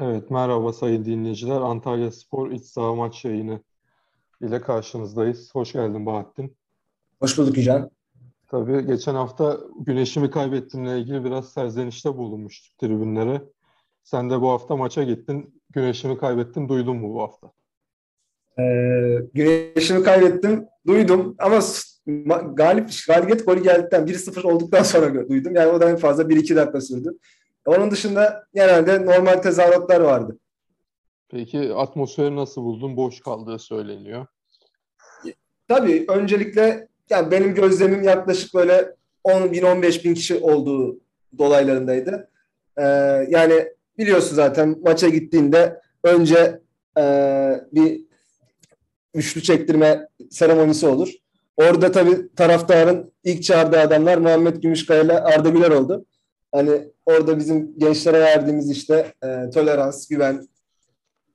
Evet, merhaba sayın dinleyiciler. Antalya Spor İç Saha Maç yayını ile karşınızdayız. Hoş geldin Bahattin. Hoş bulduk Yücan. Tabii geçen hafta güneşimi kaybettiğimle ilgili biraz serzenişte bulunmuştuk tribünlere. Sen de bu hafta maça gittin. Güneşimi kaybettim. Duydun mu bu hafta? Ee, güneşimi kaybettim. Duydum ama galip galibiyet golü geldikten 1-0 olduktan sonra duydum. Yani o da en fazla 1-2 dakika sürdü. Onun dışında genelde normal tezahüratlar vardı. Peki atmosferi nasıl buldun? Boş kaldığı söyleniyor. Tabii öncelikle yani benim gözlemim yaklaşık böyle 10 bin 15 bin kişi olduğu dolaylarındaydı. Ee, yani biliyorsun zaten maça gittiğinde önce e, bir üçlü çektirme seremonisi olur. Orada tabii taraftarın ilk çağırdığı adamlar Muhammed Gümüşkaya ile Arda Güler oldu. Hani orada bizim gençlere verdiğimiz işte e, tolerans, güven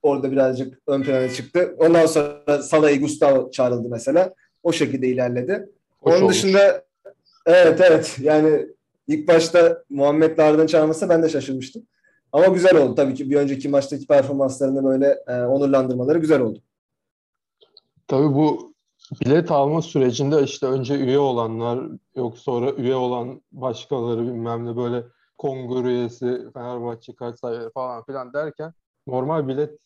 orada birazcık ön plana çıktı. Ondan sonra Salah'ı Gustavo çağrıldı mesela. O şekilde ilerledi. Hoş Onun olmuş. dışında evet evet yani ilk başta Muhammed Arda'nın çağırması ben de şaşırmıştım. Ama güzel oldu tabii ki bir önceki maçtaki performanslarını böyle e, onurlandırmaları güzel oldu. Tabii bu bilet alma sürecinde işte önce üye olanlar yok sonra üye olan başkaları bilmem ne böyle kongre üyesi Fenerbahçe kaç falan filan derken normal bilet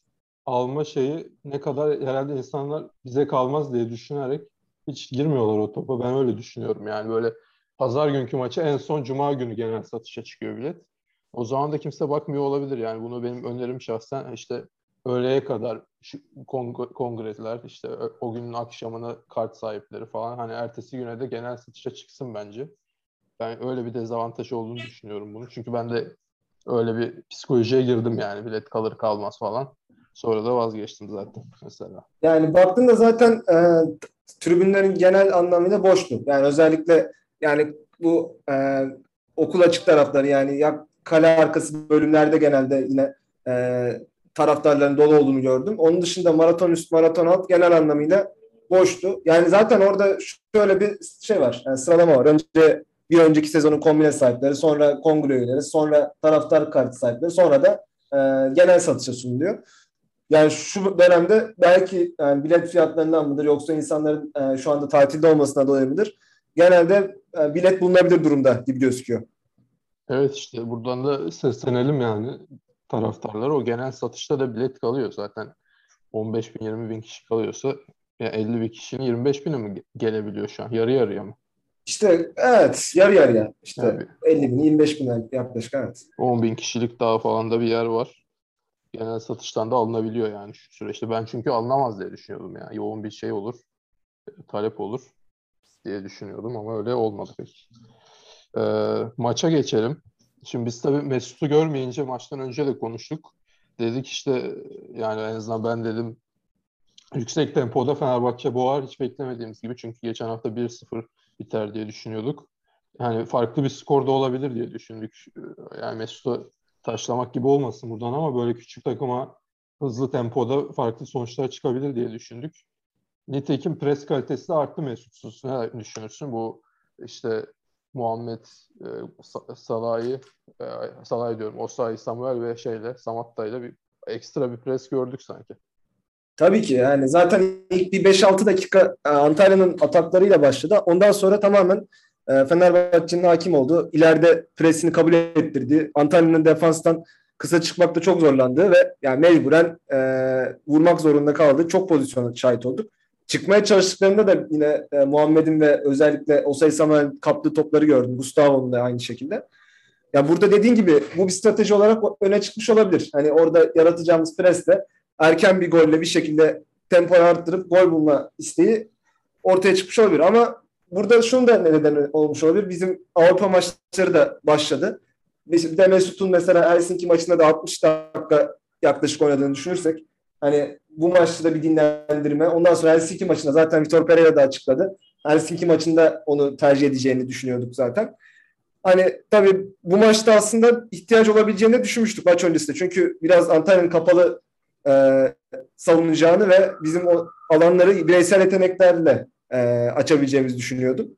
alma şeyi ne kadar herhalde insanlar bize kalmaz diye düşünerek hiç girmiyorlar o topa. Ben öyle düşünüyorum yani böyle pazar günkü maça en son cuma günü genel satışa çıkıyor bilet. O zaman da kimse bakmıyor olabilir yani bunu benim önerim şahsen işte öğleye kadar kong- kongreler işte o günün akşamına kart sahipleri falan hani ertesi güne de genel satışa çıksın bence. Ben öyle bir dezavantaj olduğunu düşünüyorum bunu. Çünkü ben de öyle bir psikolojiye girdim yani bilet kalır kalmaz falan. Sonra da vazgeçtim zaten mesela. Yani baktığında zaten e, tribünlerin genel anlamıyla boştu. Yani özellikle yani bu e, okul açık tarafları yani ya kale arkası bölümlerde genelde yine e, taraftarların dolu olduğunu gördüm. Onun dışında maraton üst, maraton alt genel anlamıyla boştu. Yani zaten orada şöyle bir şey var. Yani sıralama var. Önce bir önceki sezonun kombine sahipleri, sonra kongre üyeleri, sonra taraftar kartı sahipleri, sonra da e, genel satışa sunuluyor. Yani şu dönemde belki yani bilet fiyatlarından mıdır yoksa insanların e, şu anda tatilde olmasına dolayı mıdır? Genelde e, bilet bulunabilir durumda gibi gözüküyor. Evet işte buradan da seslenelim yani taraftarlar. O genel satışta da bilet kalıyor zaten. 15 bin 20 bin kişi kalıyorsa ya 50 bin kişinin 25 bine mi gelebiliyor şu an? Yarı yarıya mı? İşte evet yarı yarıya. İşte Tabii. 50 bin 25 bin yaklaşık evet. 10 bin kişilik daha falan da bir yer var. Genel satıştan da alınabiliyor yani şu süreçte. Ben çünkü alınamaz diye düşünüyordum yani. Yoğun bir şey olur. Talep olur diye düşünüyordum ama öyle olmadı pek. Ee, maça geçelim. Şimdi biz tabii Mesut'u görmeyince maçtan önce de konuştuk. Dedik işte yani en azından ben dedim yüksek tempoda Fenerbahçe boğar hiç beklemediğimiz gibi. Çünkü geçen hafta 1-0 biter diye düşünüyorduk. Yani farklı bir skor da olabilir diye düşündük. Yani Mesut'u taşlamak gibi olmasın buradan ama böyle küçük takıma hızlı tempoda farklı sonuçlar çıkabilir diye düşündük. Nitekim pres kalitesi de arttı Mesut'suz. Ne düşünürsün? Bu işte Muhammed e, Salah'ı e, Salah diyorum. Osayi Samuel ve şeyle Samatta ile bir ekstra bir pres gördük sanki. Tabii ki yani zaten ilk bir 5-6 dakika e, Antalya'nın ataklarıyla başladı. Ondan sonra tamamen e, Fenerbahçe'nin hakim oldu. İleride presini kabul ettirdi. Antalya'nın defanstan kısa çıkmakta çok zorlandı ve yani mecburen e, vurmak zorunda kaldı. Çok pozisyona şahit olduk. Çıkmaya çalıştıklarında da yine e, Muhammed'in ve özellikle Osay Samuel'in kaptığı topları gördüm. Gustavo'nun da aynı şekilde. Ya burada dediğin gibi bu bir strateji olarak öne çıkmış olabilir. Hani orada yaratacağımız presle erken bir golle bir şekilde tempoyu arttırıp gol bulma isteği ortaya çıkmış olabilir. Ama burada şunu da neden olmuş olabilir. Bizim Avrupa maçları da başladı. Bir de Mesut'un mesela Helsinki maçında da 60 dakika yaklaşık oynadığını düşünürsek hani bu maçta da bir dinlendirme. Ondan sonra Helsinki maçında zaten Vitor Pereira da açıkladı. Helsinki maçında onu tercih edeceğini düşünüyorduk zaten. Hani tabii bu maçta aslında ihtiyaç olabileceğini düşünmüştük maç öncesinde. Çünkü biraz Antalya'nın kapalı e, savunacağını ve bizim o alanları bireysel yeteneklerle e, açabileceğimizi düşünüyorduk.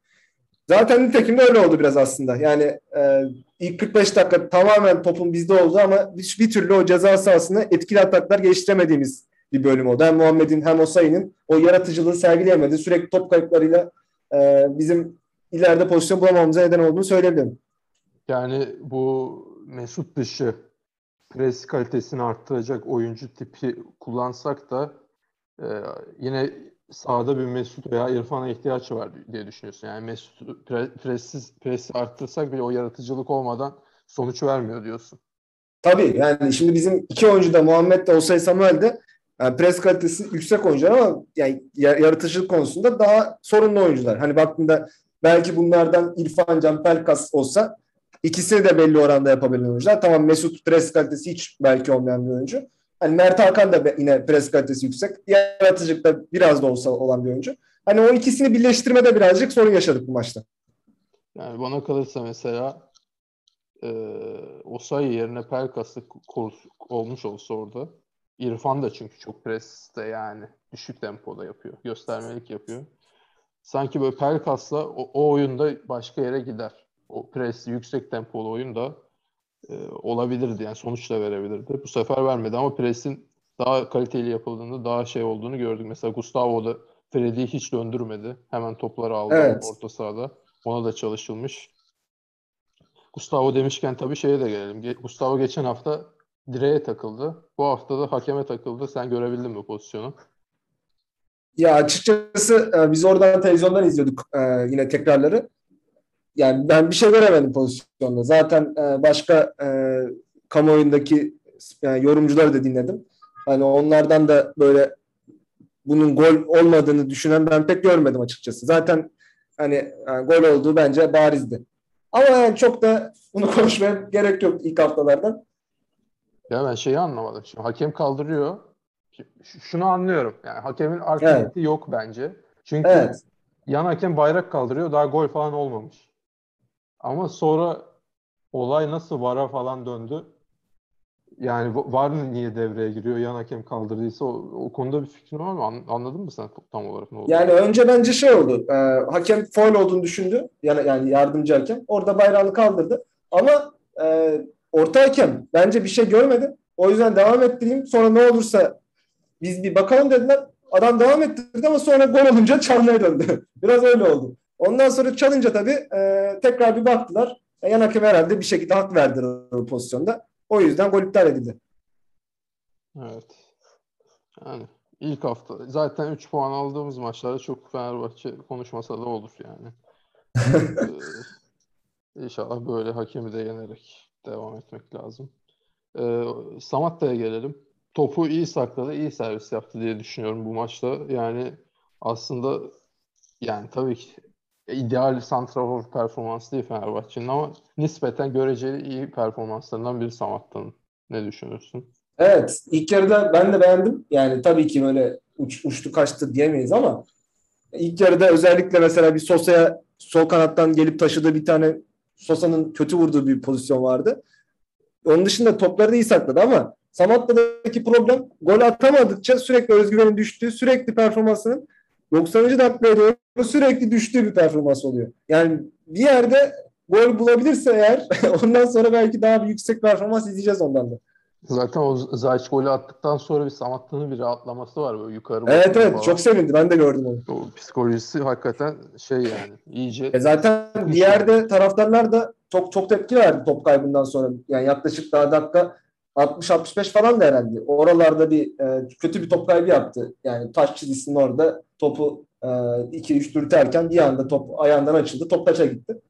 Zaten nitekim de öyle oldu biraz aslında. Yani e, ilk 45 dakika tamamen topun bizde oldu ama bir, bir türlü o ceza sahasına etkili ataklar geliştiremediğimiz bir bölüm oldu. Hem Muhammed'in hem Osayi'nin o yaratıcılığı sergileyemedi. Sürekli top kayıplarıyla e, bizim ileride pozisyon bulamamamıza neden olduğunu söyleyebilirim. Yani bu Mesut dışı pres kalitesini arttıracak oyuncu tipi kullansak da e, yine sahada bir Mesut veya İrfan'a ihtiyaç var diye düşünüyorsun. Yani Mesut pre, pressiz, presi arttırsak bile o yaratıcılık olmadan sonuç vermiyor diyorsun. Tabii yani şimdi bizim iki oyuncu da Muhammed de Osay Samuel de yani pres kalitesi yüksek oyuncular ama yani yaratıcılık konusunda daha sorunlu oyuncular. Hani baktığında belki bunlardan İrfan Can Pelkas olsa ikisini de belli oranda yapabilen oyuncular. Tamam Mesut pres kalitesi hiç belki olmayan bir oyuncu. Hani Mert Hakan da yine pres kalitesi yüksek. Yaratıcılıkta biraz da olsa olan bir oyuncu. Hani o ikisini birleştirmede birazcık sorun yaşadık bu maçta. Yani bana kalırsa mesela e, Osayi yerine Pelkas'ı olmuş olsa orada İrfan da çünkü çok preste yani düşük tempoda yapıyor. Göstermelik yapıyor. Sanki böyle Pelkas'la o, o oyunda başka yere gider. O presli yüksek tempolu oyunda e, olabilirdi. Yani sonuç da verebilirdi. Bu sefer vermedi ama presin daha kaliteli yapıldığını, daha şey olduğunu gördük. Mesela Gustavo da Freddy'yi hiç döndürmedi. Hemen topları aldı evet. orta sahada. Ona da çalışılmış. Gustavo demişken tabii şeye de gelelim. Gustavo geçen hafta direğe takıldı. Bu hafta da hakeme takıldı. Sen görebildin mi pozisyonu? Ya açıkçası e, biz oradan televizyondan izliyorduk e, yine tekrarları yani ben bir şey göremedim pozisyonda. Zaten e, başka e, kamuoyundaki yani yorumcuları da dinledim. Hani onlardan da böyle bunun gol olmadığını düşünen ben pek görmedim açıkçası. Zaten hani yani gol olduğu bence barizdi. Ama yani çok da bunu konuşmaya gerek yok ilk haftalardan. Ya ben şeyi anlamadım. Şimdi hakem kaldırıyor. Şunu anlıyorum. Yani hakemin arkasında evet. yok bence. Çünkü evet. yan hakem bayrak kaldırıyor. Daha gol falan olmamış. Ama sonra olay nasıl VAR'a falan döndü. Yani VAR niye devreye giriyor? Yan hakem kaldırdıysa o, o konuda bir fikrin var mı? An, anladın mı sen tam olarak ne oldu? Yani önce bence şey oldu. E, hakem foul olduğunu düşündü. Yani, yani yardımcı hakem. Orada bayrağını kaldırdı. Ama e, orta hakem bence bir şey görmedi. O yüzden devam ettireyim. Sonra ne olursa biz bir bakalım dediler. Adam devam ettirdi ama sonra gol olunca çalmaya döndü. Biraz öyle oldu. Ondan sonra çalınca tabii e, tekrar bir baktılar. E, yan hakem herhalde bir şekilde hak verdi o pozisyonda. O yüzden gol iptal edildi. Evet. Yani ilk hafta zaten 3 puan aldığımız maçlarda çok Fenerbahçe konuşmasa da olur yani. ee, inşallah böyle hakemi de yenerek devam etmek lazım. Ee, Samatta'ya gelelim. Topu iyi sakladı, iyi servis yaptı diye düşünüyorum bu maçta. Yani aslında yani tabii ki ideal santrafor performansı değil Fenerbahçe'nin ama nispeten göreceli iyi performanslarından biri Samatta'nın. Ne düşünürsün? Evet. ilk yarıda ben de beğendim. Yani tabii ki böyle uç, uçtu kaçtı diyemeyiz ama ilk yarıda özellikle mesela bir Sosa'ya sol kanattan gelip taşıdığı bir tane Sosa'nın kötü vurduğu bir pozisyon vardı. Onun dışında topları da iyi sakladı ama Samatta'daki problem gol atamadıkça sürekli özgüvenin düştüğü, sürekli performansının 90. dakikaya doğru sürekli düştüğü bir performans oluyor. Yani bir yerde gol bulabilirse eğer ondan sonra belki daha bir yüksek performans izleyeceğiz ondan da. Zaten o Zayç golü attıktan sonra bir Samatta'nın bir rahatlaması var böyle yukarı. Evet evet falan. çok sevindi ben de gördüm onu. O psikolojisi hakikaten şey yani iyice. E zaten bir yerde taraftarlar da çok çok tepki verdi top kaybından sonra. Yani yaklaşık daha dakika 60-65 falan da herhalde. Oralarda bir e, kötü bir top kaybı yaptı. Yani taş çizgisinin orada topu 2-3 e, dürterken bir anda top ayağından açıldı. Top taça gitti.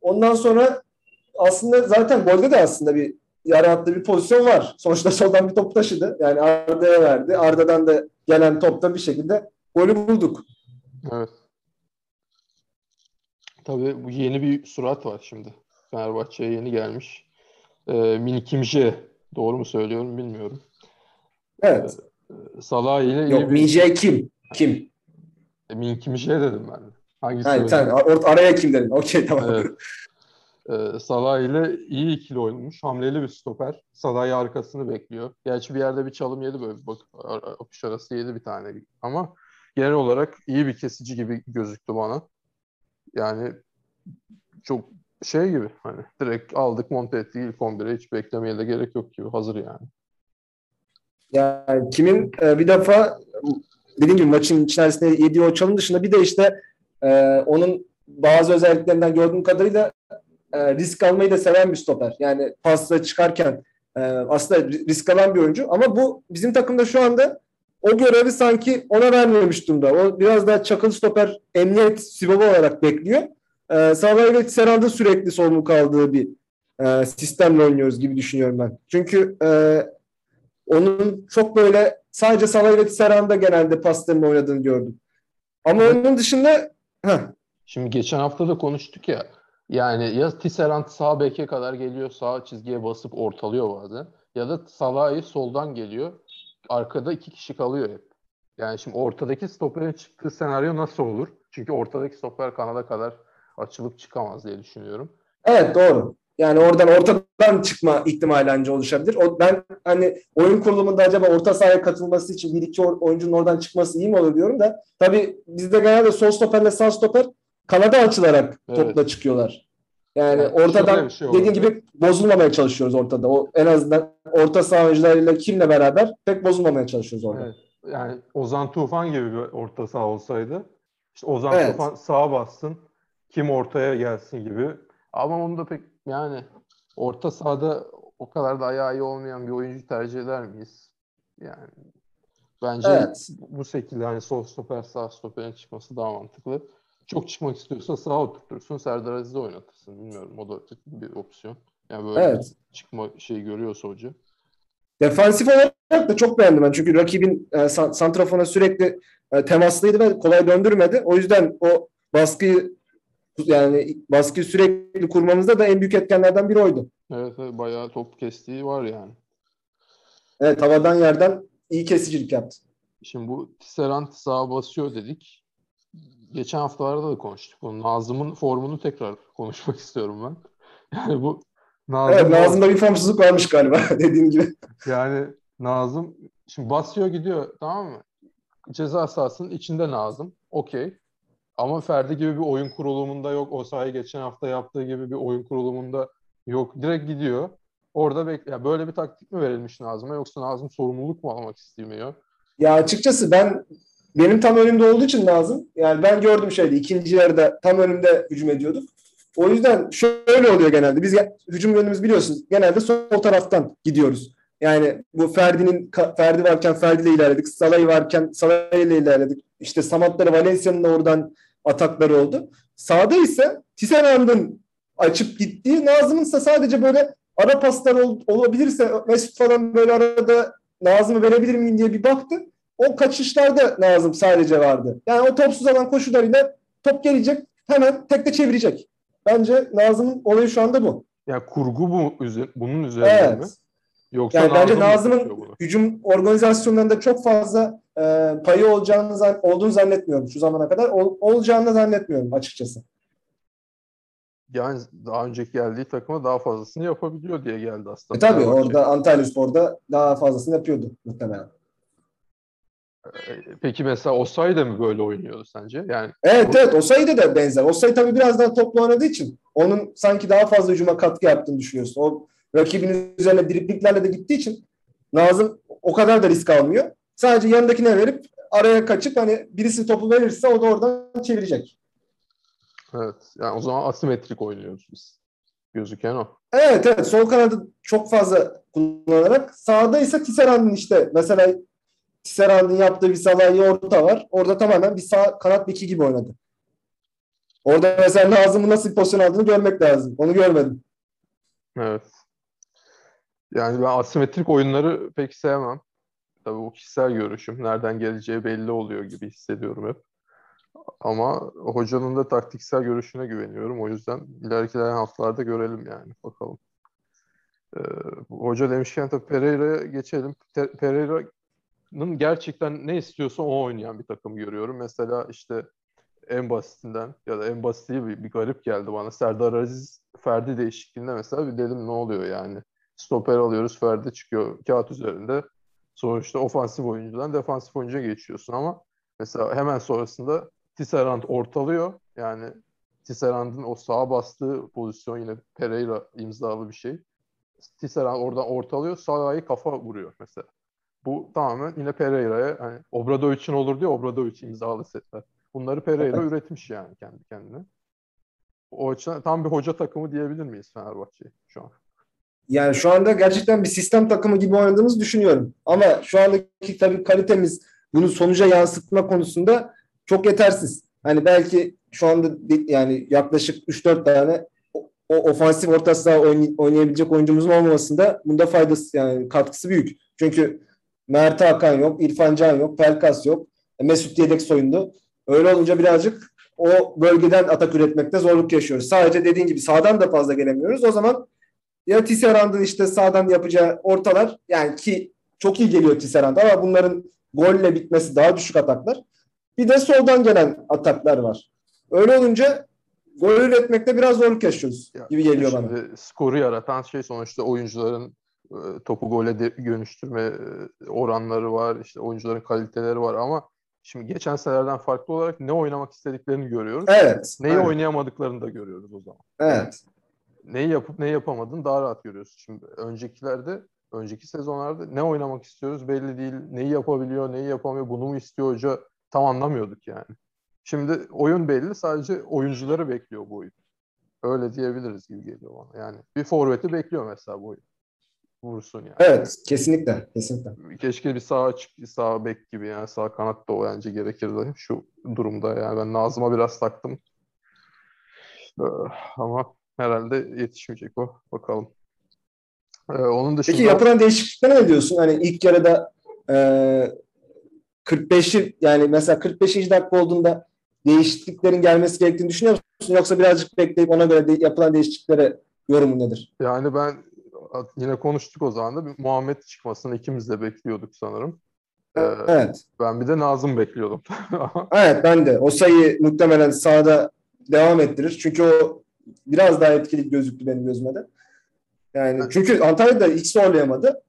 Ondan sonra aslında zaten golde de aslında bir yarattığı bir pozisyon var. Sonuçta soldan bir top taşıdı. Yani Arda'ya verdi. Arda'dan da gelen topta bir şekilde golü bulduk. Evet. Tabii bu yeni bir surat var şimdi. Fenerbahçe'ye yeni gelmiş. Ee, Mini Kimje. Doğru mu söylüyorum bilmiyorum. Evet. Ee, Salah ile Yok, iyi bir... Minje kim? Kim? E, Minki bir şey dedim ben. Hangisi Hayır, sen or- araya kim dedin? Okey tamam. Evet. Ee, Salah ile iyi ikili oynamış. Hamleli bir stoper. Salah'ı arkasını bekliyor. Gerçi bir yerde bir çalım yedi böyle. Bak, apış arası yedi bir tane. Ama genel olarak iyi bir kesici gibi gözüktü bana. Yani çok şey gibi hani direkt aldık monte ettik ilk 11'e hiç beklemeye de gerek yok gibi hazır yani. Yani kimin e, bir defa dediğim gibi maçın içerisinde yediği o çalım dışında bir de işte e, onun bazı özelliklerinden gördüğüm kadarıyla e, risk almayı da seven bir stoper. Yani pasla çıkarken e, aslında risk alan bir oyuncu ama bu bizim takımda şu anda o görevi sanki ona vermemiş durumda. O biraz daha çakıl stoper emniyet sibabı olarak bekliyor. E, Salvay ve Serhan'da sürekli sorumluluk aldığı bir e, sistemle oynuyoruz gibi düşünüyorum ben. Çünkü e, onun çok böyle sadece Salvay ve Serhan'da genelde paslarını oynadığını gördüm. Ama evet. onun dışında heh. Şimdi geçen hafta da konuştuk ya yani ya Tisserand sağ beke kadar geliyor sağ çizgiye basıp ortalıyor bazen ya da Salah'ı soldan geliyor arkada iki kişi kalıyor hep. Yani şimdi ortadaki stoperin çıktığı senaryo nasıl olur? Çünkü ortadaki stoper kanada kadar açılıp çıkamaz diye düşünüyorum. Evet doğru. Yani oradan ortadan çıkma ihtimali anca oluşabilir. O, ben hani oyun kurulumunda acaba orta sahaya katılması için bir iki oyuncunun oradan çıkması iyi mi olur diyorum da tabii bizde genelde sol stoperle sağ stoper kanada açılarak evet. topla çıkıyorlar. Yani evet, ortadan şey dediğin gibi bozulmamaya çalışıyoruz ortada. O en azından orta saha oyuncularıyla kimle beraber pek bozulmamaya çalışıyoruz orada. Evet. Yani Ozan Tufan gibi bir orta saha olsaydı işte Ozan evet. Tufan sağa bassın kim ortaya gelsin gibi. Ama onu da pek yani orta sahada o kadar da ayağı iyi olmayan bir oyuncu tercih eder miyiz? Yani bence evet. bu şekilde hani sol stoper sağ stoperin çıkması daha mantıklı. Çok çıkmak istiyorsa sağa oturtursun. Serdar Aziz'i oynatırsın. Bilmiyorum o da bir opsiyon. Yani böyle evet. çıkma şeyi görüyorsa hoca. Defansif olarak da çok beğendim ben. Çünkü rakibin e, santrafona sürekli e, temaslıydı ve kolay döndürmedi. O yüzden o baskıyı yani baskıyı sürekli kurmamızda da en büyük etkenlerden biri oydu. Evet, evet bayağı top kestiği var yani. Evet havadan yerden iyi kesicilik yaptı. Şimdi bu Tisserand sağa basıyor dedik. Geçen haftalarda da konuştuk. Bu Nazım'ın formunu tekrar konuşmak istiyorum ben. Yani bu Nazım evet Nazım'da bir formsuzluk varmış galiba dediğim gibi. Yani Nazım şimdi basıyor gidiyor tamam mı? Ceza sahasının içinde Nazım. Okey. Ama Ferdi gibi bir oyun kurulumunda yok. O sahayı geçen hafta yaptığı gibi bir oyun kurulumunda yok. Direkt gidiyor. Orada bek ya böyle bir taktik mi verilmiş Nazım'a yoksa Nazım sorumluluk mu almak istemiyor? Ya açıkçası ben benim tam önümde olduğu için Nazım yani ben gördüm şeydi ikinci yarıda tam önümde hücum ediyorduk. O yüzden şöyle oluyor genelde. Biz hücum yönümüz biliyorsunuz. Genelde sol taraftan gidiyoruz. Yani bu Ferdi'nin Ferdi varken Ferdi ile ilerledik. Salah'ı varken Salah ile ilerledik. İşte Samatları Valencia'nın oradan atakları oldu. Sağda ise Tisserand'ın açıp gittiği, Nazım'ın ise sadece böyle ara paslar ol, olabilirse Mesut falan böyle arada Nazım'ı verebilir miyim diye bir baktı. O kaçışlarda Nazım sadece vardı. Yani o topsuz alan koşularıyla top gelecek hemen tekte çevirecek. Bence Nazım'ın olayı şu anda bu. Ya kurgu bu bunun üzerinde evet. mi? Yoksa yani bence Nazım'ın hücum organizasyonlarında çok fazla e, payı olacağını olduğunu zannetmiyorum şu zamana kadar. Ol, olacağını zannetmiyorum açıkçası. Yani daha önceki geldiği takıma daha fazlasını yapabiliyor diye geldi aslında. E tabii orada Antalya Spor'da daha fazlasını yapıyordu muhtemelen. E, peki mesela Osay da mı böyle oynuyordu sence? Yani Evet bu... evet Osay'da da benzer. Osay tabii biraz daha toplu oynadığı için onun sanki daha fazla hücuma katkı yaptığını düşünüyorsun. O rakibinin üzerine driplinglerle de gittiği için Nazım o kadar da risk almıyor. Sadece yanındakine verip araya kaçıp hani birisi topu verirse o da oradan çevirecek. Evet. Yani o zaman asimetrik oynuyoruz biz. Gözüken o. Evet evet. Sol kanadı çok fazla kullanarak sağda ise Tisserand'ın işte mesela Tisserand'ın yaptığı bir salahi orta var. Orada tamamen bir sağ kanat beki gibi oynadı. Orada mesela Nazım'ın nasıl pozisyon aldığını görmek lazım. Onu görmedim. Evet. Yani ben asimetrik oyunları pek sevmem. Tabii bu kişisel görüşüm. Nereden geleceği belli oluyor gibi hissediyorum hep. Ama hocanın da taktiksel görüşüne güveniyorum. O yüzden ilerleyen haftalarda görelim yani. Bakalım. Ee, hoca demişken tabii Pereira'ya geçelim. Pereira'nın gerçekten ne istiyorsa o oynayan bir takım görüyorum. Mesela işte en basitinden ya da en basiti bir, bir garip geldi bana. Serdar Aziz Ferdi değişikliğinde mesela bir dedim ne oluyor yani. Stoper alıyoruz Ferdi çıkıyor kağıt üzerinde. Sonuçta ofansif oyuncudan defansif oyuncuya geçiyorsun ama mesela hemen sonrasında Tisserand ortalıyor. Yani Tisserand'ın o sağa bastığı pozisyon yine Pereira imzalı bir şey. Tisserand oradan ortalıyor, sağ ayağı kafa vuruyor mesela. Bu tamamen yine Pereira'ya hani Obradovic'in olur diye Obradovic imzalı setler. Bunları Pereira evet. üretmiş yani kendi kendine. O açıdan tam bir hoca takımı diyebilir miyiz Fenerbahçe'ye şu an? Yani şu anda gerçekten bir sistem takımı gibi oynadığımızı düşünüyorum. Ama şu andaki tabii kalitemiz bunu sonuca yansıtma konusunda çok yetersiz. Hani belki şu anda yani yaklaşık 3-4 tane o, ofansif orta saha oynay- oynayabilecek oyuncumuzun olmamasında bunda faydası yani katkısı büyük. Çünkü Mert Hakan yok, İrfan Can yok, Pelkas yok. Mesut yedek soyundu. Öyle olunca birazcık o bölgeden atak üretmekte zorluk yaşıyoruz. Sadece dediğin gibi sağdan da fazla gelemiyoruz. O zaman ya Tisserand'ın işte sağdan yapacağı ortalar yani ki çok iyi geliyor Tisserand ama bunların golle bitmesi daha düşük ataklar. Bir de soldan gelen ataklar var. Öyle olunca gol üretmekte biraz zorluk yaşıyoruz ya, gibi geliyor bana. Skoru yaratan şey sonuçta oyuncuların e, topu gole dönüştürme e, oranları var. İşte oyuncuların kaliteleri var ama şimdi geçen senelerden farklı olarak ne oynamak istediklerini görüyoruz. Evet. Neyi evet. oynayamadıklarını da görüyoruz o zaman. Evet. Neyi yapıp neyi yapamadığını daha rahat görüyoruz. Şimdi öncekilerde önceki sezonlarda ne oynamak istiyoruz belli değil. Neyi yapabiliyor, neyi yapamıyor, bunu mu istiyor hoca tam anlamıyorduk yani. Şimdi oyun belli sadece oyuncuları bekliyor bu oyun. Öyle diyebiliriz gibi geliyor bana. Yani bir forveti bekliyor mesela bu oyun. Vursun yani. Evet kesinlikle. kesinlikle. Keşke bir sağ açık bir sağ bek gibi yani sağ kanat da bence gerekirdi şu durumda yani ben Nazım'a biraz taktım. Ee, ama herhalde yetişmeyecek o. Bakalım. Ee, onun dışında... Peki yapılan değişikliklere ne diyorsun? Hani ilk yarıda e, 45'i yani mesela 45. dakika olduğunda değişikliklerin gelmesi gerektiğini düşünüyor musun? Yoksa birazcık bekleyip ona göre de, yapılan değişikliklere yorumun nedir? Yani ben yine konuştuk o zaman da bir Muhammed çıkmasını ikimiz de bekliyorduk sanırım. Ee, evet. Ben bir de Nazım bekliyordum. evet ben de. O sayı muhtemelen sahada devam ettirir. Çünkü o biraz daha etkili gözüktü benim gözüme de. Yani çünkü Antalya'da hiç zorlayamadı.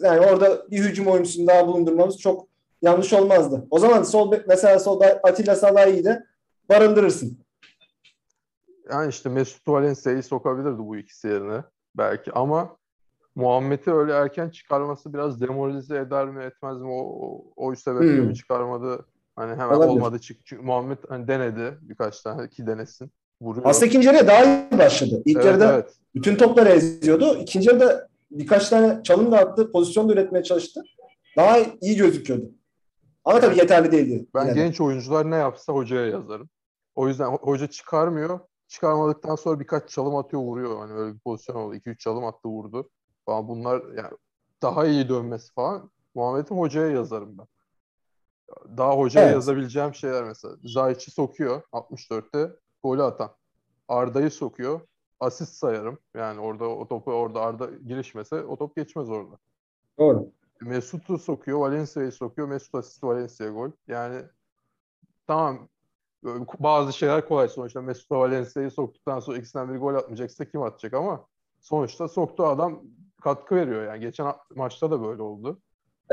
Yani orada bir hücum oyuncusunu daha bulundurmamız çok yanlış olmazdı. O zaman sol mesela solda Atilla Salah'ı de barındırırsın. Yani işte Mesut Valencia'yı sokabilirdi bu ikisi yerine belki ama Muhammed'i öyle erken çıkarması biraz demoralize eder mi etmez mi o, o, o sebeple hmm. mi çıkarmadı hani hemen Olabilir. olmadı çık çünkü Muhammed hani denedi birkaç tane ki denesin vuruyor. Aslında ikinci yarıya daha iyi başladı. İlk evet, yarıda evet. bütün topları eziyordu. İkinci yarıda birkaç tane çalım da attı. Pozisyon da üretmeye çalıştı. Daha iyi gözüküyordu. Ama tabii yeterli değildi. Ben yine genç oyuncular ne yapsa hocaya yazarım. O yüzden hoca çıkarmıyor. Çıkarmadıktan sonra birkaç çalım atıyor vuruyor. Hani öyle bir pozisyon oldu. 2-3 çalım attı vurdu. Falan bunlar yani daha iyi dönmesi falan. Muhammed'in hocaya yazarım ben. Daha hocaya evet. yazabileceğim şeyler mesela. Zayç'i sokuyor 64'te golü atan. Arda'yı sokuyor. Asist sayarım. Yani orada o topu orada Arda girişmese o top geçmez orada. Doğru. Mesut'u sokuyor, Valencia'yı sokuyor. Mesut asist, Valencia gol. Yani tamam bazı şeyler kolay sonuçta. Mesut Valencia'yı soktuktan sonra ikisinden biri gol atmayacaksa kim atacak ama sonuçta soktuğu adam katkı veriyor yani. Geçen maçta da böyle oldu.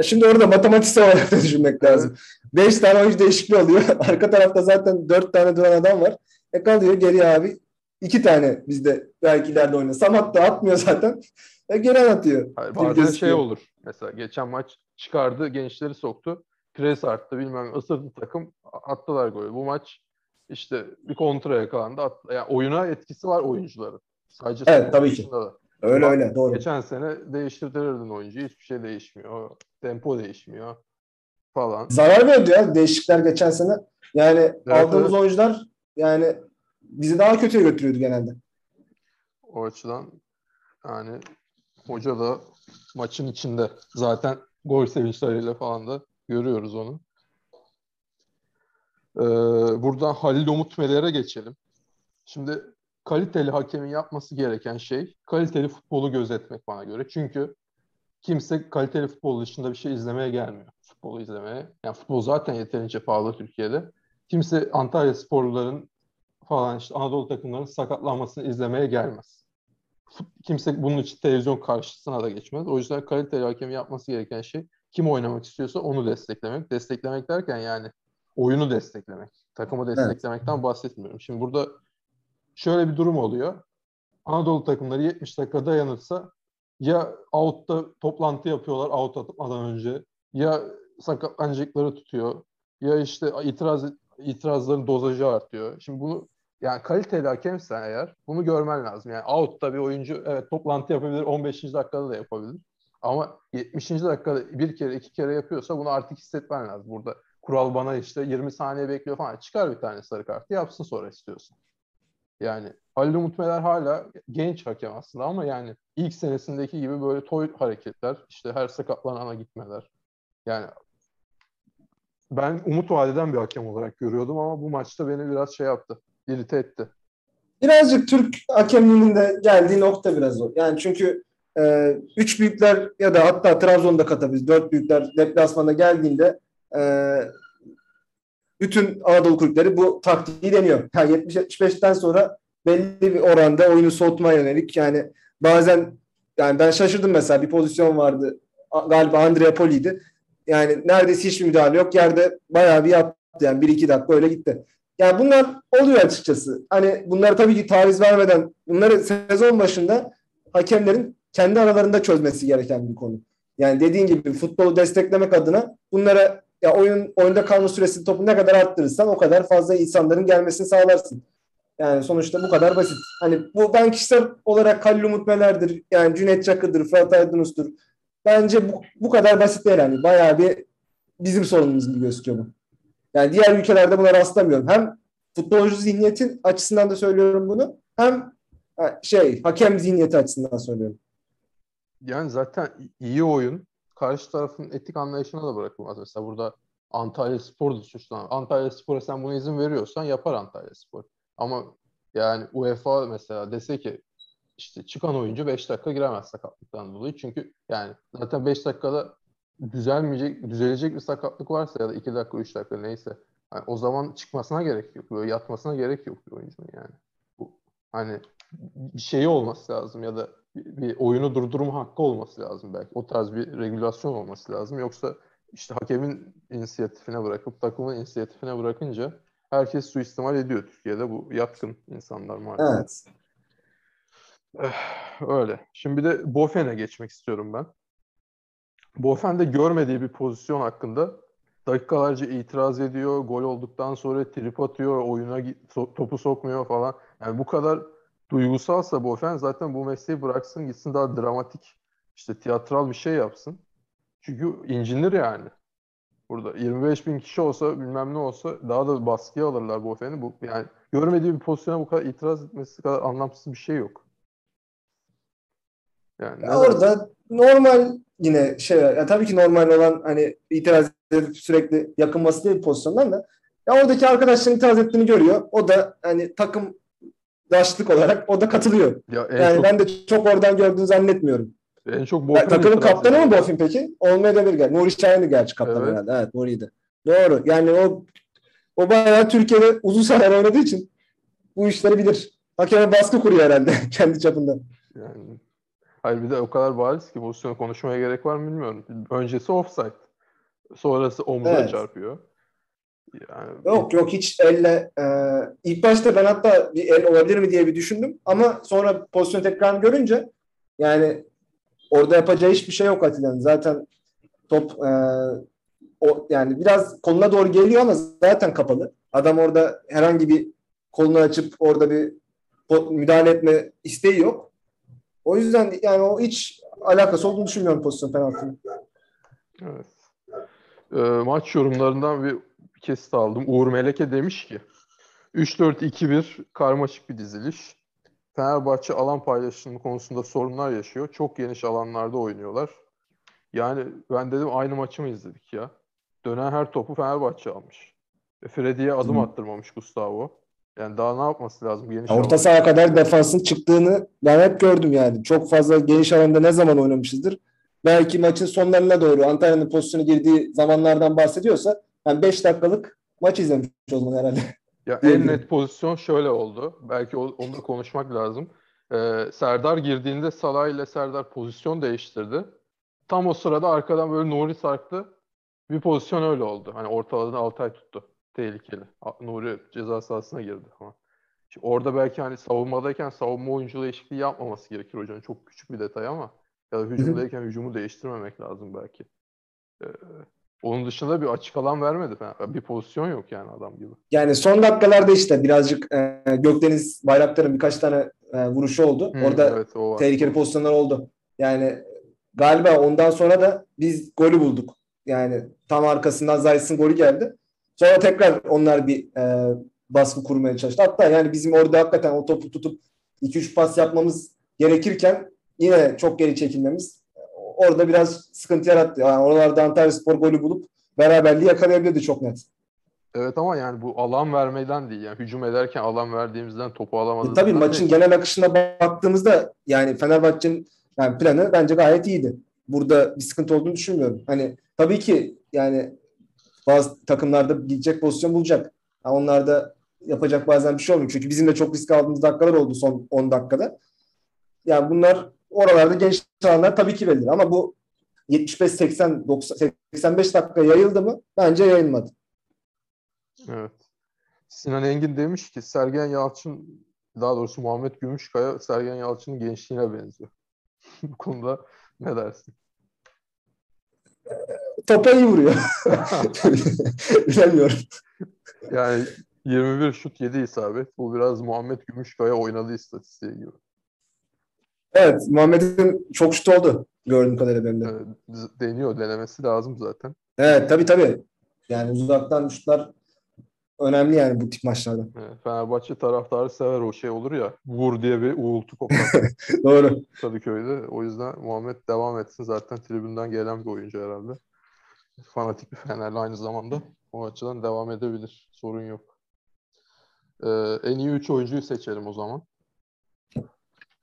Şimdi orada matematiksel olarak da düşünmek lazım. Beş tane oyuncu değişikliği oluyor. Arka tarafta zaten dört tane duran adam var. E kalıyor geriye abi iki tane bizde belki ileride oynuyor. Samat da atmıyor zaten. E geri atıyor. Hayır, bazen şey olur. Mesela geçen maç çıkardı, gençleri soktu. Pres arttı bilmem ısırdı takım attılar golü. Bu maç işte bir kontra yakalandı. Attı. Yani oyuna etkisi var oyuncuların. Sadece evet tabii ki. Da. Öyle Ama öyle doğru. Geçen sene değiştirirdin oyuncuyu. Hiçbir şey değişmiyor. Tempo değişmiyor falan. Zarar verdi ya değişiklikler geçen sene. Yani evet, aldığımız evet. oyuncular yani bizi daha kötüye götürüyordu genelde. O açıdan yani hoca da maçın içinde zaten gol sevinçleriyle falan da görüyoruz onu. Ee, buradan Halil Umut Meler'e geçelim. Şimdi kaliteli hakemin yapması gereken şey kaliteli futbolu gözetmek bana göre. Çünkü kimse kaliteli futbol dışında bir şey izlemeye gelmiyor. Futbolu izlemeye. Yani futbol zaten yeterince pahalı Türkiye'de. Kimse Antalya sporluların falan işte Anadolu takımlarının sakatlanmasını izlemeye gelmez. Kimse bunun için televizyon karşısına da geçmez. O yüzden kaliteli hakem yapması gereken şey kim oynamak istiyorsa onu desteklemek. Desteklemek derken yani oyunu desteklemek. Takımı desteklemekten evet. bahsetmiyorum. Şimdi burada şöyle bir durum oluyor. Anadolu takımları 70 dakika dayanırsa ya out'ta toplantı yapıyorlar out atmadan önce ya sakatlanacakları tutuyor ya işte itiraz itirazların dozajı artıyor. Şimdi bunu yani kaliteli hakemsen eğer bunu görmen lazım. Yani out'ta bir oyuncu evet toplantı yapabilir 15. dakikada da yapabilir. Ama 70. dakikada bir kere iki kere yapıyorsa bunu artık hissetmen lazım. Burada kural bana işte 20 saniye bekliyor falan. Çıkar bir tane sarı kartı yapsın sonra istiyorsun. Yani Halil Umut Meler hala genç hakem aslında ama yani ilk senesindeki gibi böyle toy hareketler, işte her sakatlanana gitmeler. Yani ben umut vadeden bir hakem olarak görüyordum ama bu maçta beni biraz şey yaptı, irite etti. Birazcık Türk hakemliğinin de geldiği nokta biraz o. Yani çünkü e, üç büyükler ya da hatta Trabzon'da katabiliriz. Dört büyükler deplasmana geldiğinde e, bütün Anadolu kulüpleri bu taktiği deniyor. Yani 70-75'ten sonra belli bir oranda oyunu soğutmaya yönelik yani bazen yani ben şaşırdım mesela bir pozisyon vardı galiba Andrea Poli'ydi. Yani neredeyse hiçbir müdahale yok. Yerde bayağı bir yaptı yani bir iki dakika öyle gitti. Yani bunlar oluyor açıkçası. Hani bunları tabii ki taviz vermeden bunları sezon başında hakemlerin kendi aralarında çözmesi gereken bir konu. Yani dediğin gibi futbolu desteklemek adına bunlara ya oyun oyunda kalma süresini topu ne kadar arttırırsan o kadar fazla insanların gelmesini sağlarsın. Yani sonuçta bu kadar basit. Hani bu ben kişisel olarak Halil Umut Meler'dir, yani Cüneyt Çakır'dır, Fırat Aydınus'tur. Bence bu, bu kadar basit değil yani. Bayağı bir bizim sorunumuz gibi gözüküyor bu. Yani diğer ülkelerde buna rastlamıyorum. Hem futbolcu zihniyetin açısından da söylüyorum bunu. Hem şey hakem zihniyeti açısından söylüyorum. Yani zaten iyi oyun karşı tarafın etik anlayışına da bırakılmaz. Mesela burada Antalya Spor da suçlanır. Antalya Spor'a sen buna izin veriyorsan yapar Antalya Spor. Ama yani UEFA mesela dese ki işte çıkan oyuncu 5 dakika giremez sakatlıktan dolayı. Çünkü yani zaten 5 dakikada düzelmeyecek, düzelecek bir sakatlık varsa ya da 2 dakika 3 dakika neyse yani o zaman çıkmasına gerek yok. Böyle yatmasına gerek yok bir oyuncunun yani. Bu, hani bir şeyi olması lazım ya da bir, bir oyunu durdurma hakkı olması lazım belki. O tarz bir regülasyon olması lazım. Yoksa işte hakemin inisiyatifine bırakıp takımın inisiyatifine bırakınca herkes suistimal ediyor Türkiye'de. Bu yatkın insanlar maalesef. Evet. Eh, öyle. Şimdi bir de Bofen'e geçmek istiyorum ben. Bofen de görmediği bir pozisyon hakkında dakikalarca itiraz ediyor. Gol olduktan sonra trip atıyor. Oyuna topu sokmuyor falan. Yani bu kadar duygusalsa Bofen zaten bu mesleği bıraksın gitsin daha dramatik işte tiyatral bir şey yapsın. Çünkü incinir yani. Burada 25 bin kişi olsa bilmem ne olsa daha da baskıya alırlar bu ofeni. Bu, yani görmediği bir pozisyona bu kadar itiraz etmesi kadar anlamsız bir şey yok. Yani ya orada normal yine şey ya tabii ki normal olan hani itiraz edip sürekli yakınması değil pozisyondan da ya oradaki arkadaşların itiraz ettiğini görüyor. O da hani takım daşlık olarak o da katılıyor. Ya yani çok... ben de çok oradan gördüğünü zannetmiyorum. En çok Bofin Takımın kaptanı mı Bofin peki? Olmayabilir gel. Nuri Şahin'di gerçi kaptan evet. herhalde. Evet Nuri'ydi. Doğru. Yani o o bayağı Türkiye'de uzun süre oynadığı için bu işleri bilir. Hakeme baskı kuruyor herhalde kendi çapında. Yani hayır bir de o kadar bariz ki pozisyonu konuşmaya gerek var mı bilmiyorum. Öncesi offside. Sonrası omuza evet. çarpıyor. Yani yok yok hiç elle e, ilk başta ben hatta bir el olabilir mi diye bir düşündüm ama sonra pozisyon tekrar görünce yani orada yapacağı hiçbir şey yok Atilla'nın. Zaten top e, o yani biraz koluna doğru geliyor ama zaten kapalı. Adam orada herhangi bir kolunu açıp orada bir müdahale etme isteği yok. O yüzden yani o hiç alakası olduğunu düşünmüyorum pozisyon penaltının. Evet. E, maç yorumlarından bir kesit aldım. Uğur Meleke demiş ki 3-4-2-1 karmaşık bir diziliş. Fenerbahçe alan paylaşımı konusunda sorunlar yaşıyor. Çok geniş alanlarda oynuyorlar. Yani ben dedim aynı maçı mı izledik ya? Dönen her topu Fenerbahçe almış. Ve Freddy'ye adım Hı. attırmamış Gustavo. Yani daha ne yapması lazım? Geniş Orta saha kadar defansın çıktığını ben hep gördüm yani. Çok fazla geniş alanda ne zaman oynamışızdır? Belki maçın sonlarına doğru Antalya'nın pozisyonu girdiği zamanlardan bahsediyorsa yani 5 dakikalık maç izlemiş o zaman herhalde. Ya en net pozisyon şöyle oldu. Belki onu da konuşmak lazım. Ee, Serdar girdiğinde Salah ile Serdar pozisyon değiştirdi. Tam o sırada arkadan böyle Nuri sarktı. Bir pozisyon öyle oldu. Hani ortaladığında Altay tuttu. Tehlikeli. Nuri ceza sahasına girdi ama. Şimdi orada belki hani savunmadayken savunma oyuncu değişikliği yapmaması gerekir hocanın. Çok küçük bir detay ama ya da hücumdayken hücumu değiştirmemek lazım belki. Ee, onun dışında bir açık alan vermedi. falan. Bir pozisyon yok yani adam gibi. Yani son dakikalarda işte birazcık e, Gökdeniz Bayraktar'ın birkaç tane e, vuruşu oldu. Hı, Orada evet, tehlikeli pozisyonlar oldu. Yani galiba ondan sonra da biz golü bulduk. Yani tam arkasından Zayt'sın golü geldi. Sonra tekrar onlar bir e, baskı kurmaya çalıştı. Hatta yani bizim orada hakikaten o topu tutup 2-3 pas yapmamız gerekirken yine çok geri çekilmemiz orada biraz sıkıntı yarattı. Yani oralarda Antalya Spor golü bulup beraberliği yakalayabilirdi çok net. Evet ama yani bu alan vermeden değil. Yani hücum ederken alan verdiğimizden topu E, alamadığımızdan tabii maçın değil. genel akışına baktığımızda yani Fenerbahçe'nin yani planı bence gayet iyiydi. Burada bir sıkıntı olduğunu düşünmüyorum. Hani tabii ki yani bazı takımlarda gidecek pozisyon bulacak. Ha, onlar da yapacak bazen bir şey olmuyor. Çünkü bizim de çok risk aldığımız dakikalar oldu son 10 dakikada. Yani bunlar oralarda genç alanlar tabii ki verilir ama bu 75 80 90 85 dakika yayıldı mı? Bence yayılmadı. Evet. Sinan Engin demiş ki Sergen Yalçın daha doğrusu Muhammed Gümüşkaya Sergen Yalçın'ın gençliğine benziyor. Bu konuda ne dersin? Topa iyi vuruyor. Bilemiyorum. Yani 21 şut 7 isabet. Bu biraz Muhammed Gümüşkaya oynadığı istatistiği gibi. Evet, Muhammed'in çok şut oldu gördüğüm kadarıyla benim de. Deniyor, denemesi lazım zaten. Evet, tabii tabii. Yani uzaktan şutlar önemli yani bu tip maçlarda. Ee, Fenerbahçe taraftarı sever o şey olur ya. Vur diye bir uğultu kopar Doğru. Kadıköy'de. O yüzden Muhammed devam etsin. Zaten tribünden gelen bir oyuncu herhalde. Fanatik bir Fenerli aynı zamanda. O açıdan devam edebilir. Sorun yok. Ee, en iyi 3 oyuncuyu seçelim o zaman.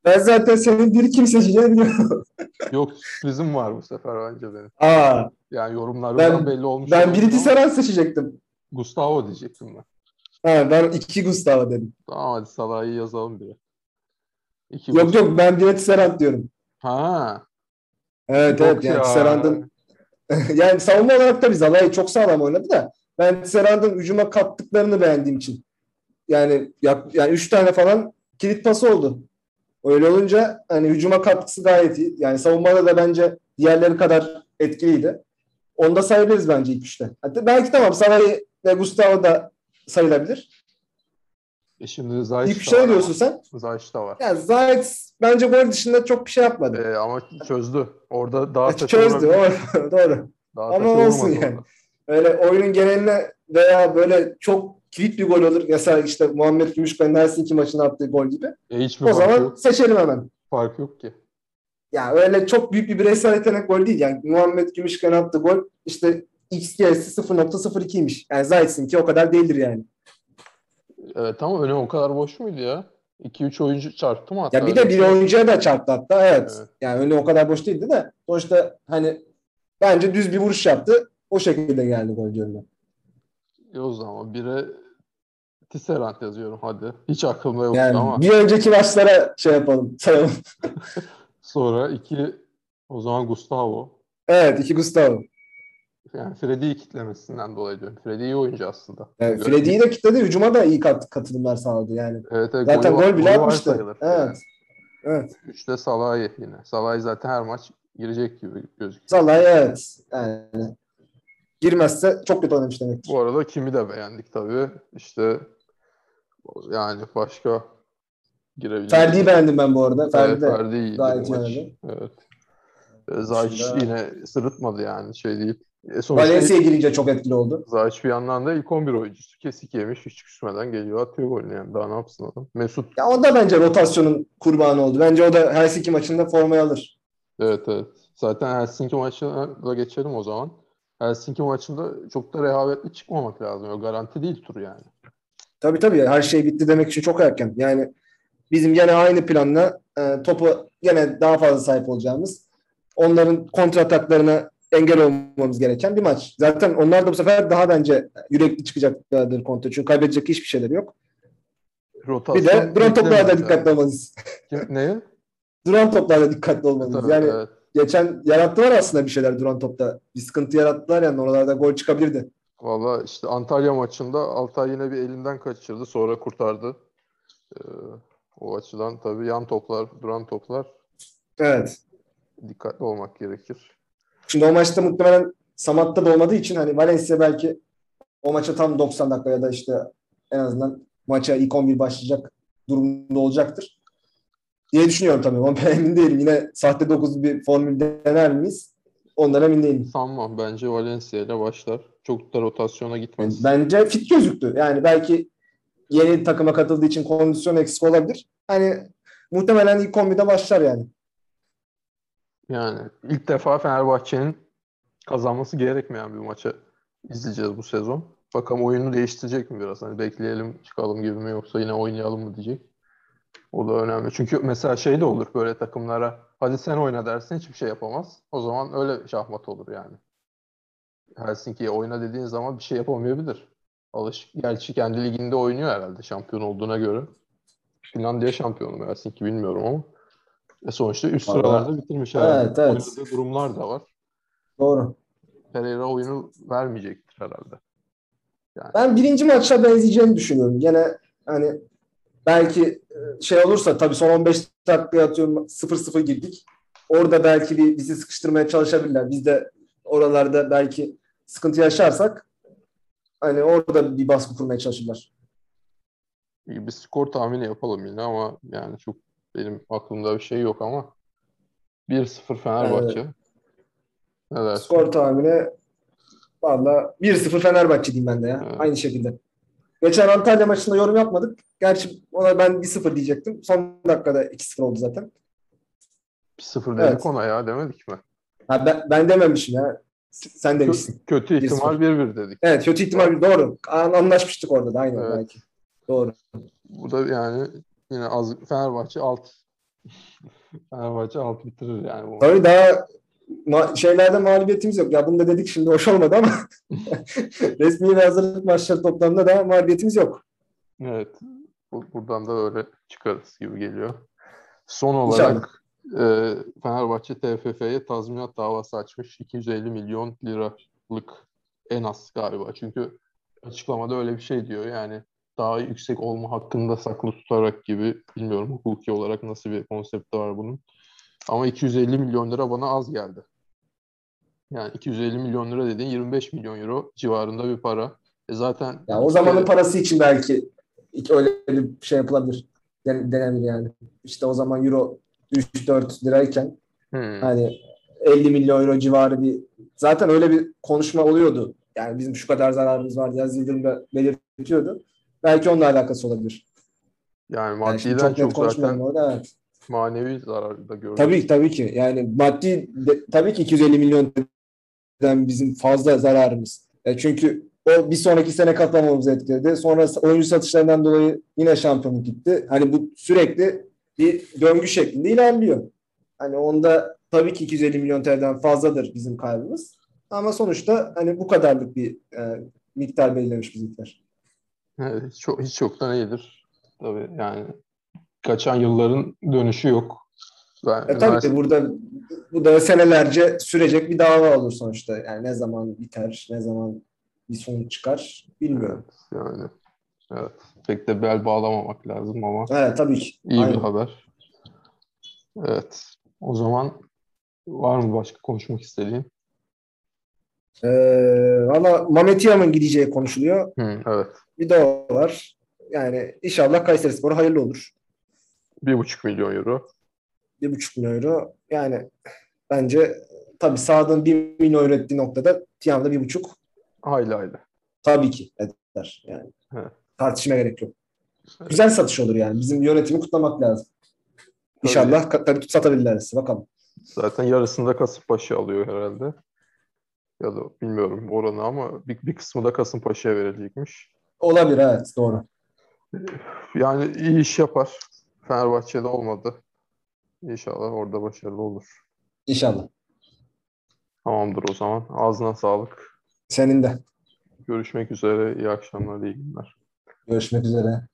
Ben zaten senin bir kim seçeceğini biliyorum. Yok sürprizim var bu sefer bence benim. Aa, Yani yorumlarından Ben- belli olmuş. ben ama Saran seçecektim. Gustavo diyecektim ben. Ha, ben iki Gustavo dedim. Tamam hadi Salah'ı yazalım biri. İki Yok Gustavo. yok ben Biriti Saran diyorum. Ha. Evet yok evet yani ya. Serand'ın yani savunma olarak da biz Alay çok sağlam oynadı da ben Serand'ın hücuma kattıklarını beğendiğim için. Yani yak- yani üç tane falan kilit pası oldu. Öyle olunca hani hücuma katkısı gayet iyi. Yani savunmada da bence diğerleri kadar etkiliydi. Onu da sayabiliriz bence ilk üçte. Hatta belki tamam Salah'ı ve Gustavo da sayılabilir. E şimdi Zayt İlk üçte ne diyorsun sen? Zayt da var. Yani Zayt bence gol dışında çok bir şey yapmadı. E, ama çözdü. Orada daha taşı Çözdü. Doğru. Daha Ama olsun yani. orada. Öyle oyunun geneline veya böyle çok kilit bir gol olur. Mesela işte Muhammed Gümüşkaya'nın Helsinki maçına attığı gol gibi. E, hiçbir O zaman yok. seçelim hemen. Fark yok ki. Ya öyle çok büyük bir bireysel yetenek gol değil. Yani Muhammed Gümüşkaya'nın attığı gol işte XG'si 0.02'ymiş. Yani Zayt'sin ki o kadar değildir yani. Evet ama öne o kadar boş muydu ya? 2-3 oyuncu çarptı mı hatta? Ya bir de bir oyuncuya da çarptı hatta. Evet. Evet. Yani önü o kadar boş değildi de. Sonuçta hani bence düz bir vuruş yaptı. O şekilde geldi gol diyorum ben. E, o zaman bire Tisserand yazıyorum hadi. Hiç aklımda yoktu Yani ama. bir önceki maçlara şey yapalım, sayalım. Sonra iki o zaman Gustavo. Evet, iki Gustavo. Yani Freddy'yi kitlemesinden dolayı diyorum. Freddy iyi oyuncu aslında. Evet, Freddy'yi de kitledi. Hücuma da iyi kat, katılımlar sağladı yani. Evet, evet, Zaten var- gol bile atmıştı. Evet. Yani. Evet. Üçte Salah'ı yine. Salah'ı zaten her maç girecek gibi gözüküyor. Salah evet. Yani girmezse çok kötü oynamış demektir. Bu arada kimi de beğendik tabii. İşte yani başka girebilecek. Ferdi'yi beğendim ben bu arada. Evet, Ferdi de Ferdi gayet iyi Evet. E, Zayç Dışında- yine sırıtmadı yani şey değil. E, sonuçta Valencia girince çok etkili oldu. Zayç bir yandan da ilk 11 oyuncusu. Kesik yemiş hiç küsmeden geliyor atıyor golünü yani. Daha ne yapsın adam? Mesut Ya o da bence rotasyonun kurbanı oldu. Bence o da Helsinki maçında formayı alır. evet evet. Zaten Helsinki maçına da geçelim o zaman. Helsinki maçında çok da rehavetli çıkmamak lazım. O garanti değil tur yani. Tabii tabii her şey bitti demek için çok erken. Yani bizim gene aynı planla e, topu gene daha fazla sahip olacağımız, onların kontrataklarına engel olmamız gereken bir maç. Zaten onlar da bu sefer daha bence yürekli çıkacaklardır kontra. Çünkü kaybedecek hiçbir şeyleri yok. Rotasyon Bir de duran toplarda beklemedik dikkatli yani. olmalıyız. Neye? Duran toplarda dikkatli olmalıyız. Yani evet. geçen yarattılar aslında bir şeyler duran topta. Bir sıkıntı yarattılar yani oralarda gol çıkabilirdi. Valla işte Antalya maçında Altay yine bir elinden kaçırdı. Sonra kurtardı. Ee, o açıdan tabii yan toplar, duran toplar Evet. dikkatli olmak gerekir. Şimdi o maçta muhtemelen Samat'ta da olmadığı için hani Valencia belki o maça tam 90 dakika ya da işte en azından maça ilk 11 başlayacak durumda olacaktır. Diye düşünüyorum tabii. Ama ben emin değilim. Yine sahte 9 bir formül dener miyiz? Ondan emin değilim. Sanmam. Bence Valencia ile başlar. Çok da rotasyona gitmez. Bence fit gözüktü. Yani belki yeni takıma katıldığı için kondisyon eksik olabilir. Hani muhtemelen ilk 11'de başlar yani. Yani ilk defa Fenerbahçe'nin kazanması gerekmeyen bir maçı izleyeceğiz bu sezon. Bakalım oyunu değiştirecek mi biraz? Hani bekleyelim çıkalım gibi mi yoksa yine oynayalım mı diyecek. O da önemli. Çünkü mesela şey de olur böyle takımlara hadi sen oyna dersin hiçbir şey yapamaz. O zaman öyle şahmat olur yani. Helsinki'ye oyna dediğin zaman bir şey yapamayabilir. Alış, gerçi kendi liginde oynuyor herhalde şampiyon olduğuna göre. Finlandiya şampiyonu mu Helsinki bilmiyorum ama. E sonuçta üst Vallahi- sıralarda bitirmiş herhalde. Evet, evet. Oynadığı durumlar da var. Doğru. Pereira oyunu vermeyecektir herhalde. Yani Ben birinci maça benzeyeceğini düşünüyorum. Gene hani belki e, şey olursa tabii son 15 dakikaya atıyorum 0-0 girdik. Orada belki bir bizi sıkıştırmaya çalışabilirler. Biz de oralarda belki sıkıntı yaşarsak hani orada bir baskı kurmaya çalışırlar. bir skor tahmini yapalım yine ama yani çok benim aklımda bir şey yok ama 1-0 Fenerbahçe. Ne dersin? Skor tahmini valla 1-0 Fenerbahçe diyeyim ben de ya. Evet. Aynı şekilde. Geçen Antalya maçında yorum yapmadık. Gerçi ona ben 1-0 diyecektim. Son dakikada 2-0 oldu zaten. 1-0 dedik Evet. ona ya demedik mi? Ha, ben, ben dememişim ya. Sen demişsin. Kö- kötü ihtimal 1-1 dedik. Evet kötü ihtimal doğru. An- Anlaşmıştık orada da aynen Evet. belki. Doğru. Bu da yani yine az Fenerbahçe alt Fenerbahçe alt bitirir yani bu. Tabii daha ma- şeylerde mağlubiyetimiz yok. Ya bunu da dedik şimdi hoş olmadı ama resmi ve hazırlık maçları toplamında da mağlubiyetimiz yok. Evet. Bu- Buradan da öyle çıkarız gibi geliyor. Son olarak e, Fenerbahçe TFF'ye tazminat davası açmış. 250 milyon liralık en az galiba. Çünkü açıklamada öyle bir şey diyor. Yani daha yüksek olma hakkında saklı tutarak gibi bilmiyorum hukuki olarak nasıl bir konsepti var bunun. Ama 250 milyon lira bana az geldi. Yani 250 milyon lira dediğin 25 milyon euro civarında bir para. E zaten Ya o zamanın parası için belki öyle bir şey yapılabilir. Den- Denebilir yani. İşte o zaman euro 3-4 lirayken Hmm. hani 50 milyon euro civarı bir zaten öyle bir konuşma oluyordu. Yani bizim şu kadar zararımız var Aziz Yıldırım da belirtiyordu. Belki onunla alakası olabilir. Yani Yani maddiden çok net çok konuşmayalım zaten orada. Evet. manevi zarar da gördük. Tabii tabii ki. Yani maddi de- tabii ki 250 milyondan bizim fazla zararımız. E çünkü o bir sonraki sene katlamamızı etkiledi. Sonra oyuncu satışlarından dolayı yine şampiyonluk gitti. Hani bu sürekli bir döngü şeklinde ilerliyor. Hani onda tabii ki 250 milyon TL'den fazladır bizim kaybımız. Ama sonuçta hani bu kadarlık bir e, miktar belirlemiş bizimkiler. Evet, çok, hiç çoktan iyidir. Tabii yani kaçan yılların dönüşü yok. Ben E tabii üniversite- ki burada bu da senelerce sürecek bir dava olur sonuçta. Yani ne zaman biter, ne zaman bir sonuç çıkar bilmiyorum. Evet, yani evet. Pek de bel bağlamamak lazım ama Evet, tabii ki. iyi bir Aynen. haber. Evet. O zaman var mı başka konuşmak istediğin? Ee, Valla Mehmet Yam'ın gideceği konuşuluyor. Hı, evet. Bir de o var. Yani inşallah Kayserispor hayırlı olur. Bir buçuk milyon euro. Bir buçuk milyon euro. Yani bence tabii Sadık'ın bir milyon euro ettiği noktada Tiam'da bir buçuk Hayli hayli. tabii ki eder. Yani Evet. Tartışmaya gerek yok. Güzel satış olur yani. Bizim yönetimi kutlamak lazım. İnşallah ka- tabii satabilirlerse. Bakalım. Zaten yarısında Kasımpaşa alıyor herhalde. Ya da bilmiyorum oranı ama bir, bir kısmı da Kasımpaşa'ya verilecekmiş. Olabilir evet doğru. Yani iyi iş yapar. Fenerbahçe'de olmadı. İnşallah orada başarılı olur. İnşallah. Tamamdır o zaman. Ağzına sağlık. Senin de. Görüşmek üzere. İyi akşamlar, iyi günler. Görüşmek üzere.